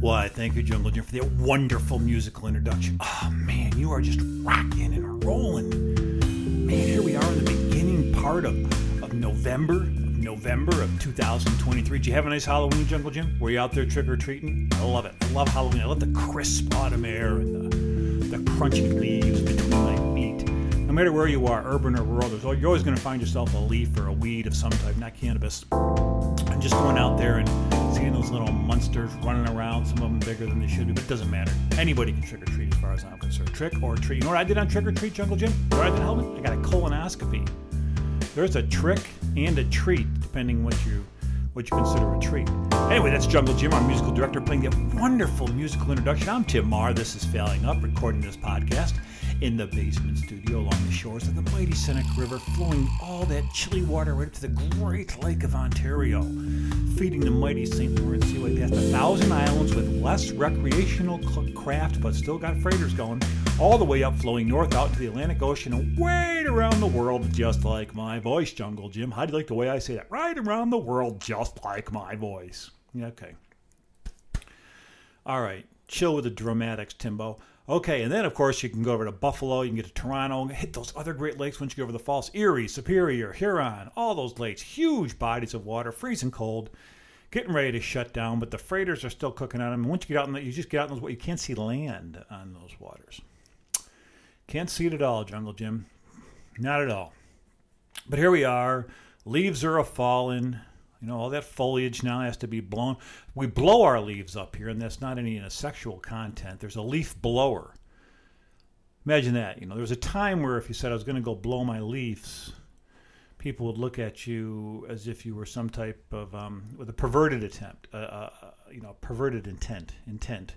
Why, thank you, Jungle Jim, for that wonderful musical introduction. Oh, man, you are just rocking and rolling. Man, here we are in the beginning part of, of November, of November of 2023. Did you have a nice Halloween, Jungle Jim? Were you out there trick or treating? I love it. I love Halloween. I love the crisp autumn air and the, the crunchy leaves between my feet. No matter where you are, urban or rural, there's, you're always going to find yourself a leaf or a weed of some type, not cannabis. And just going out there and little monsters running around, some of them bigger than they should be, but it doesn't matter. Anybody can trick or treat as far as I'm concerned. Trick or treat. You know what I did on trick or treat, Jungle Jim? What I did, Helmet? I got a colonoscopy. There's a trick and a treat, depending what you what you consider a treat. Anyway, that's Jungle Jim, our musical director, playing that wonderful musical introduction. I'm Tim Mahar. This is Failing Up, recording this podcast in the basement studio along the shores of the mighty Seneca River, flowing all that chilly water right up to the Great Lake of Ontario, feeding the mighty St. Lawrence Seaway past a thousand islands with less recreational craft, but still got freighters going, all the way up, flowing north out to the Atlantic Ocean and way around the world, just like my voice, Jungle Jim. How do you like the way I say that? Right around the world, just like my voice. Okay. All right. Chill with the dramatics, Timbo. Okay, and then of course you can go over to Buffalo, you can get to Toronto, hit those other Great Lakes once you go over the falls Erie, Superior, Huron, all those lakes, huge bodies of water, freezing cold, getting ready to shut down, but the freighters are still cooking on them. And once you get out in the, you just get out in those, you can't see land on those waters. Can't see it at all, Jungle Jim. Not at all. But here we are. Leaves are a falling. You know, all that foliage now has to be blown. We blow our leaves up here, and that's not any uh, sexual content. There's a leaf blower. Imagine that. You know, there was a time where if you said I was going to go blow my leaves, people would look at you as if you were some type of um, with a perverted attempt, uh, uh, you know, perverted intent. Intent.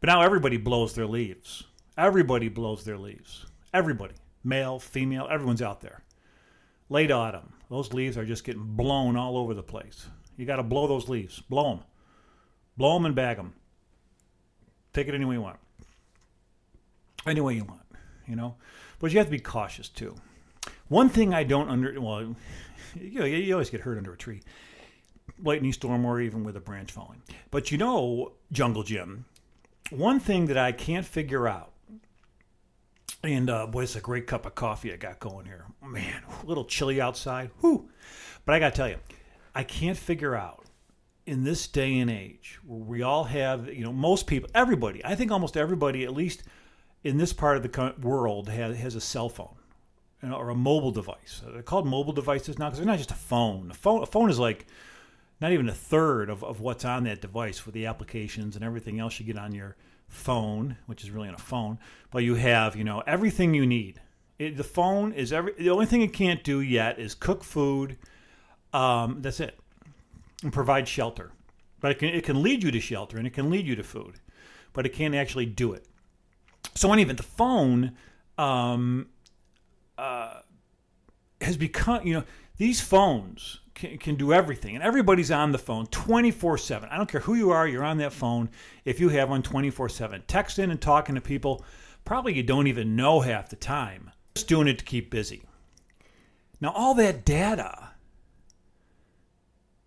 But now everybody blows their leaves. Everybody blows their leaves. Everybody, male, female, everyone's out there. Late autumn, those leaves are just getting blown all over the place. You got to blow those leaves. Blow them. Blow them and bag them. Take it any way you want. Any way you want, you know? But you have to be cautious too. One thing I don't under well, you, know, you always get hurt under a tree, lightning storm, or even with a branch falling. But you know, Jungle Jim, one thing that I can't figure out, and uh, boy, it's a great cup of coffee I got going here. Man, a little chilly outside. Whew. But I got to tell you, I can't figure out in this day and age where we all have, you know, most people, everybody, I think almost everybody, at least in this part of the world, has, has a cell phone or a mobile device. They're called mobile devices now because they're not just a phone. A phone, a phone is like not even a third of, of what's on that device with the applications and everything else you get on your phone, which is really on a phone. But you have, you know, everything you need. It, the phone is every. The only thing it can't do yet is cook food. Um, that's it, and provide shelter. But it can it can lead you to shelter and it can lead you to food, but it can't actually do it. So, in even the phone um, uh, has become, you know, these phones can, can, do everything, and everybody's on the phone 24 7. I don't care who you are, you're on that phone if you have one 24 7. Texting and talking to people, probably you don't even know half the time. Just doing it to keep busy. Now, all that data,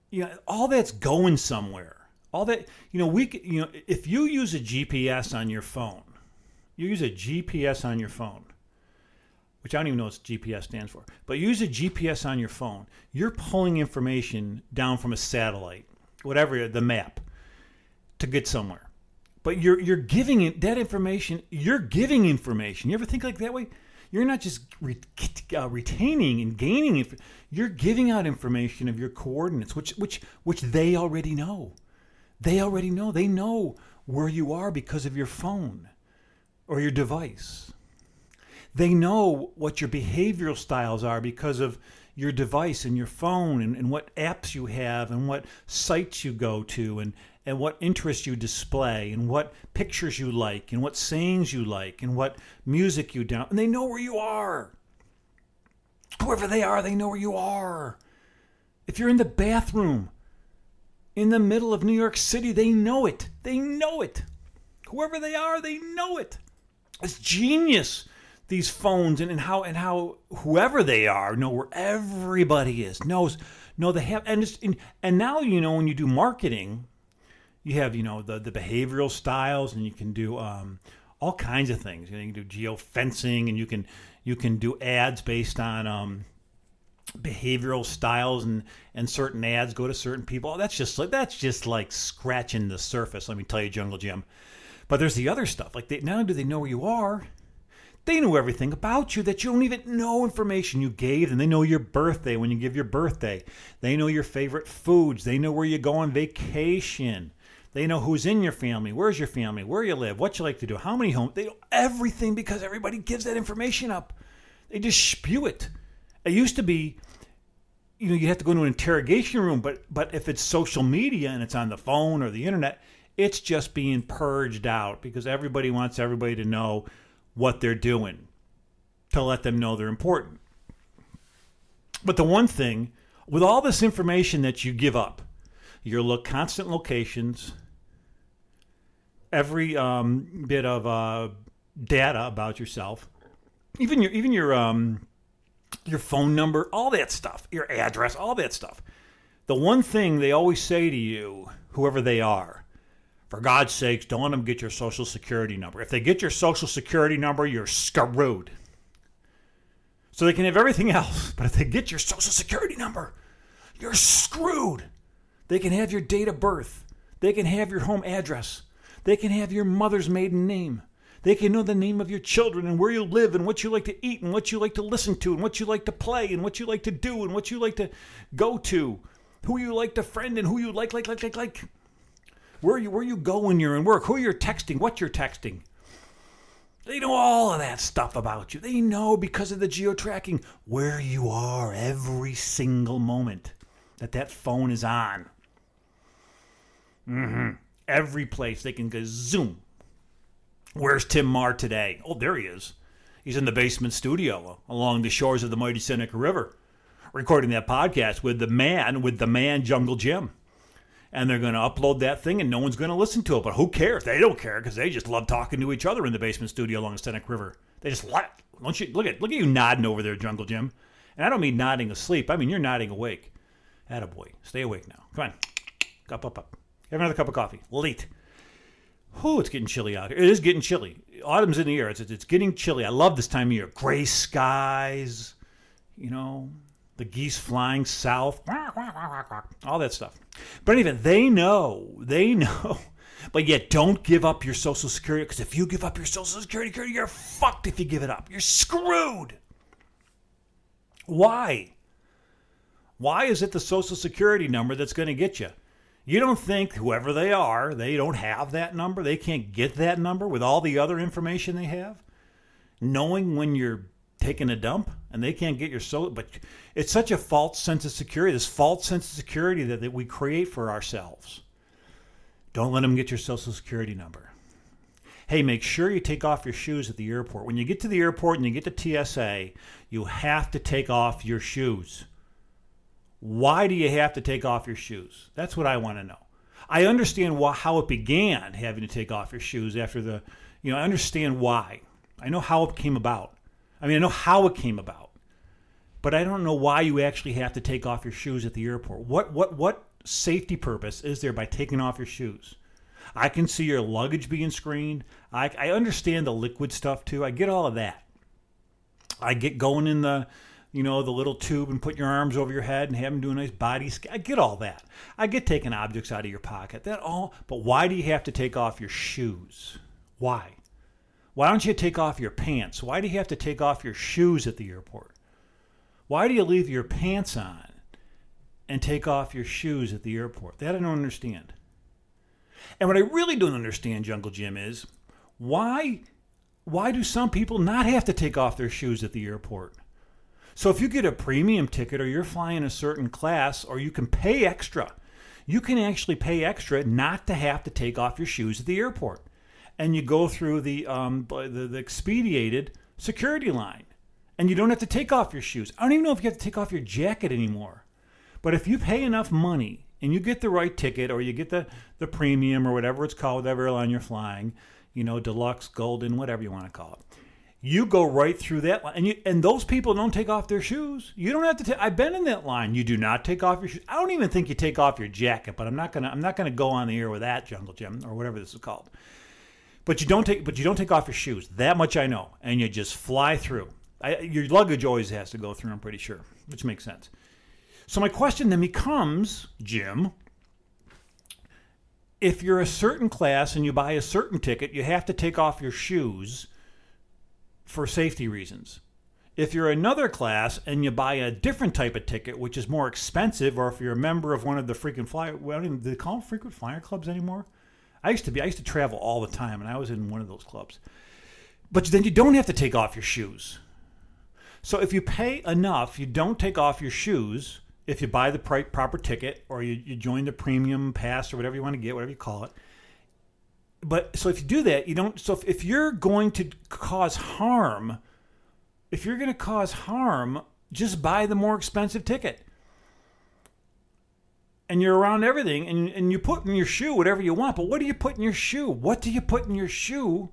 you know, all that's going somewhere. All that, you know, we, you know, if you use a GPS on your phone, you use a GPS on your phone which I don't even know what GPS stands for, but use a GPS on your phone. You're pulling information down from a satellite, whatever the map, to get somewhere. But you're you're giving it that information. You're giving information. You ever think like that way? You're not just re, uh, retaining and gaining. Inf- you're giving out information of your coordinates, which which which they already know. They already know. They know where you are because of your phone or your device. They know what your behavioral styles are because of your device and your phone and, and what apps you have and what sites you go to and, and what interests you display and what pictures you like and what sayings you like and what music you down. And they know where you are. Whoever they are, they know where you are. If you're in the bathroom in the middle of New York City, they know it. They know it. Whoever they are, they know it. It's genius these phones and, and how and how whoever they are know where everybody is knows know they have and and, and now you know when you do marketing you have you know the the behavioral styles, and you can do um, all kinds of things. You, know, you can do geofencing, and you can you can do ads based on um, behavioral styles and and certain ads go to certain people. That's just like that's just like scratching the surface. Let me tell you, Jungle Jim. But there's the other stuff. Like they, not only do they know where you are, they know everything about you that you don't even know information you gave them. They know your birthday when you give your birthday. They know your favorite foods. They know where you go on vacation. They know who's in your family, where's your family, where you live, what you like to do, how many homes. They know everything because everybody gives that information up. They just spew it. It used to be, you know, you have to go into an interrogation room, but but if it's social media and it's on the phone or the internet, it's just being purged out because everybody wants everybody to know what they're doing to let them know they're important. But the one thing, with all this information that you give up, your look constant locations, every um, bit of uh, data about yourself, even your even your um, your phone number, all that stuff, your address, all that stuff. The one thing they always say to you, whoever they are, for God's sakes, don't let them get your social security number. If they get your social security number, you're screwed. So they can have everything else, but if they get your social security number, you're screwed. They can have your date of birth. They can have your home address. They can have your mother's maiden name. They can know the name of your children and where you live and what you like to eat and what you like to listen to and what you like to play and what you like to do and what you like to go to, who you like to friend and who you like, like, like, like, like where you where you go when you're in work, who you're texting, what you're texting. They know all of that stuff about you. They know because of the geo tracking where you are every single moment that that phone is on. Mm-hmm. Every place they can go zoom. Where's Tim Mahar today? Oh, there he is. He's in the basement studio along the shores of the mighty Seneca River, recording that podcast with the man, with the man Jungle Jim and they're going to upload that thing and no one's going to listen to it. But who cares? They don't care because they just love talking to each other in the basement studio along the Seneca River. They just like. Don't you look at look at you nodding over there, Jungle Jim? And I don't mean nodding asleep. I mean you're nodding awake. Attaboy. Stay awake now. Come on. Up, up, up. Have another cup of coffee. Late. Oh, it's getting chilly out here. It is getting chilly. Autumn's in the air. It's, it's getting chilly. I love this time of year. Gray skies, you know, the geese flying south, all that stuff. But even they know, they know. But yet, don't give up your Social Security because if you give up your Social Security, you're fucked if you give it up. You're screwed. Why? Why is it the Social Security number that's going to get you? You don't think whoever they are, they don't have that number? They can't get that number with all the other information they have? Knowing when you're taking a dump and they can't get your so but it's such a false sense of security this false sense of security that, that we create for ourselves. Don't let them get your social security number. Hey make sure you take off your shoes at the airport. When you get to the airport and you get to tsa you have to take off your shoes. Why do you have to take off your shoes? That's what i want to know. I understand why, how it began having to take off your shoes after the you know i understand why. I know how it came about. I mean, I know how it came about, but I don't know why you actually have to take off your shoes at the airport. What what what safety purpose is there by taking off your shoes? I can see your luggage being screened. I, I understand the liquid stuff too. I get all of that. I get going in the, you know, the little tube and put your arms over your head and have them do a nice body scan. I get all that. I get taking objects out of your pocket. That all. But why do you have to take off your shoes? Why? Why don't you take off your pants? Why do you have to take off your shoes at the airport? Why do you leave your pants on and take off your shoes at the airport? That I don't understand. And what I really don't understand, Jungle Jim, is why why do some people not have to take off their shoes at the airport? So if you get a premium ticket or you're flying a certain class or you can pay extra, you can actually pay extra not to have to take off your shoes at the airport and you go through the, um, the, the expedited security line. And you don't have to take off your shoes. I don't even know if you have to take off your jacket anymore. But if you pay enough money and you get the right ticket or you get the, the premium or whatever it's called, whatever airline you're flying, you know, deluxe, golden, whatever you want to call it, You go right through that line, and you, and those people don't take off their shoes. You don't have to. I've been in that line. You do not take off your shoes. I don't even think you take off your jacket. But I'm not gonna. I'm not gonna go on the air with that, Jungle Jim, or whatever this is called. But you don't take. But you don't take off your shoes. That much I know. And you just fly through. I, your luggage always has to go through. I'm pretty sure, which makes sense. So my question then becomes, Jim, if you're a certain class and you buy a certain ticket, you have to take off your shoes for safety reasons. If you're another class and you buy a different type of ticket, which is more expensive, or if you're a member of one of the frequent flyer, well, do they call them frequent flyer clubs anymore? I used to be. I used to travel all the time, and I was in one of those clubs. But then you don't have to take off your shoes. So if you pay enough, you don't take off your shoes if you buy the proper ticket or you, you join the premium pass or whatever you want to get, whatever you call it. But so if you do that, you don't. So if, if you're going to cause harm, if you're going to cause harm, just buy the more expensive ticket. And you're around everything, and, and you put in your shoe whatever you want. But what do you put in your shoe? What do you put in your shoe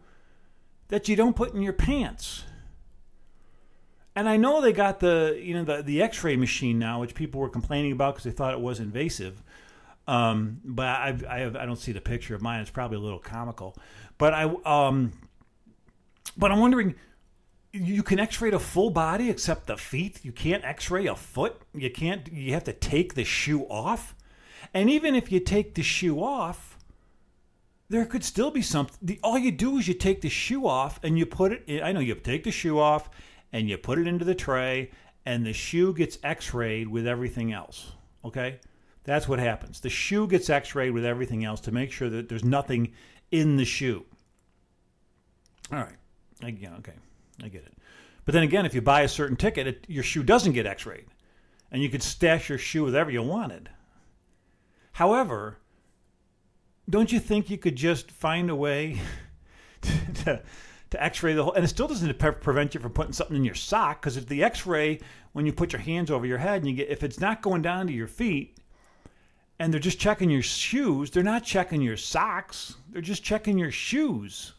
that you don't put in your pants? And I know they got the you know the the X-ray machine now, which people were complaining about because they thought it was invasive. Um, but I I, have, I don't see the picture of mine. It's probably a little comical. But I um, but I'm wondering. You can X-ray a full body except the feet. You can't X-ray a foot. You can't. You have to take the shoe off, and even if you take the shoe off, there could still be something. All you do is you take the shoe off and you put it. In, I know you take the shoe off and you put it into the tray, and the shoe gets x rayed with everything else. Okay? That's what happens. The shoe gets x rayed with everything else to make sure that there's nothing in the shoe. All right. Yeah, okay. I get it. But then again, if you buy a certain ticket, it, your shoe doesn't get x rayed. And you could stash your shoe wherever you wanted. However, don't you think you could just find a way to, to X-ray the whole, and it still doesn't pre- prevent you from putting something in your sock because if the X-ray, when you put your hands over your head and you get, if it's not going down to your feet, and they're just checking your shoes, they're not checking your socks, they're just checking your shoes.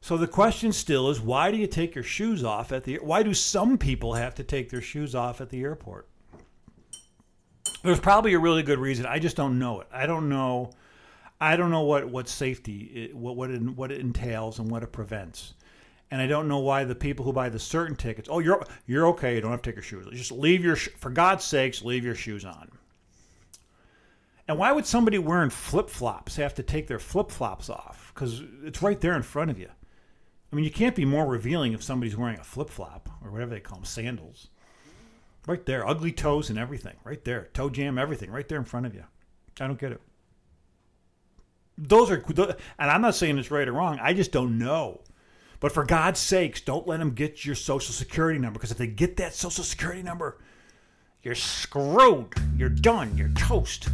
So the question still is, why do you take your shoes off at the? Why do some people have to take their shoes off at the airport? There's probably a really good reason. I just don't know it. I don't know I don't know what what safety what what it, what it entails and what it prevents. And I don't know why the people who buy the certain tickets, oh, you're you're okay, you don't have to take your shoes. Just leave your for God's sakes, leave your shoes on. And why would somebody wearing flip flops have to take their flip flops off? Because it's right there in front of you. I mean, you can't be more revealing if somebody's wearing a flip flop or whatever they call them, sandals. Right there, ugly toes and everything. Right there, toe jam, everything. Right there in front of you. I don't get it those are, and I'm not saying it's right or wrong. I just don't know. But for God's sakes, don't let them get your social security number because if they get that social security number, you're screwed. You're done. You're toast.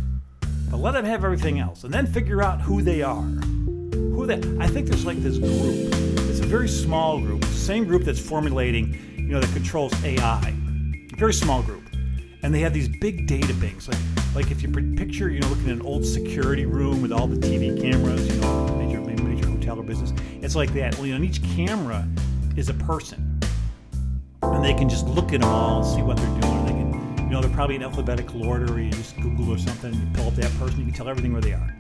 But let them have everything else, and then figure out who they are. Who they? I think there's like this group. It's a very small group, same group that's formulating, you know, that controls AI. Very small group and they have these big data banks. Like, like if you picture, you know, looking at an old security room with all the TV cameras, you know, major major hotel or business. It's like that. Only on each camera is a person, and they can just look at them all and see what they're doing. They can, you know, they're probably in alphabetical order. Or you just Google or something, you pull up that person, you can tell everything where they are.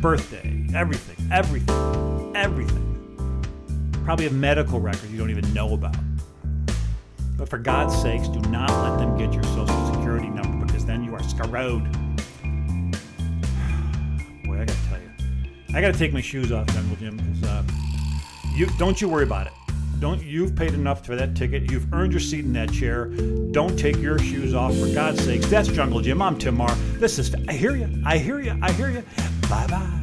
Birthday, everything, everything, everything. Probably a medical record you don't even know about. But for God's sakes, do not let them get your social security then you. Boy, I gotta tell you, I gotta take my shoes off, Jungle Jim, because uh, you don't you worry about it. Don't you've paid enough for that ticket. You've earned your seat in that chair. Don't take your shoes off for God's sakes. That's Jungle Jim. I'm Tim Mahar. This is I hear you. I hear you. I hear you. Bye bye.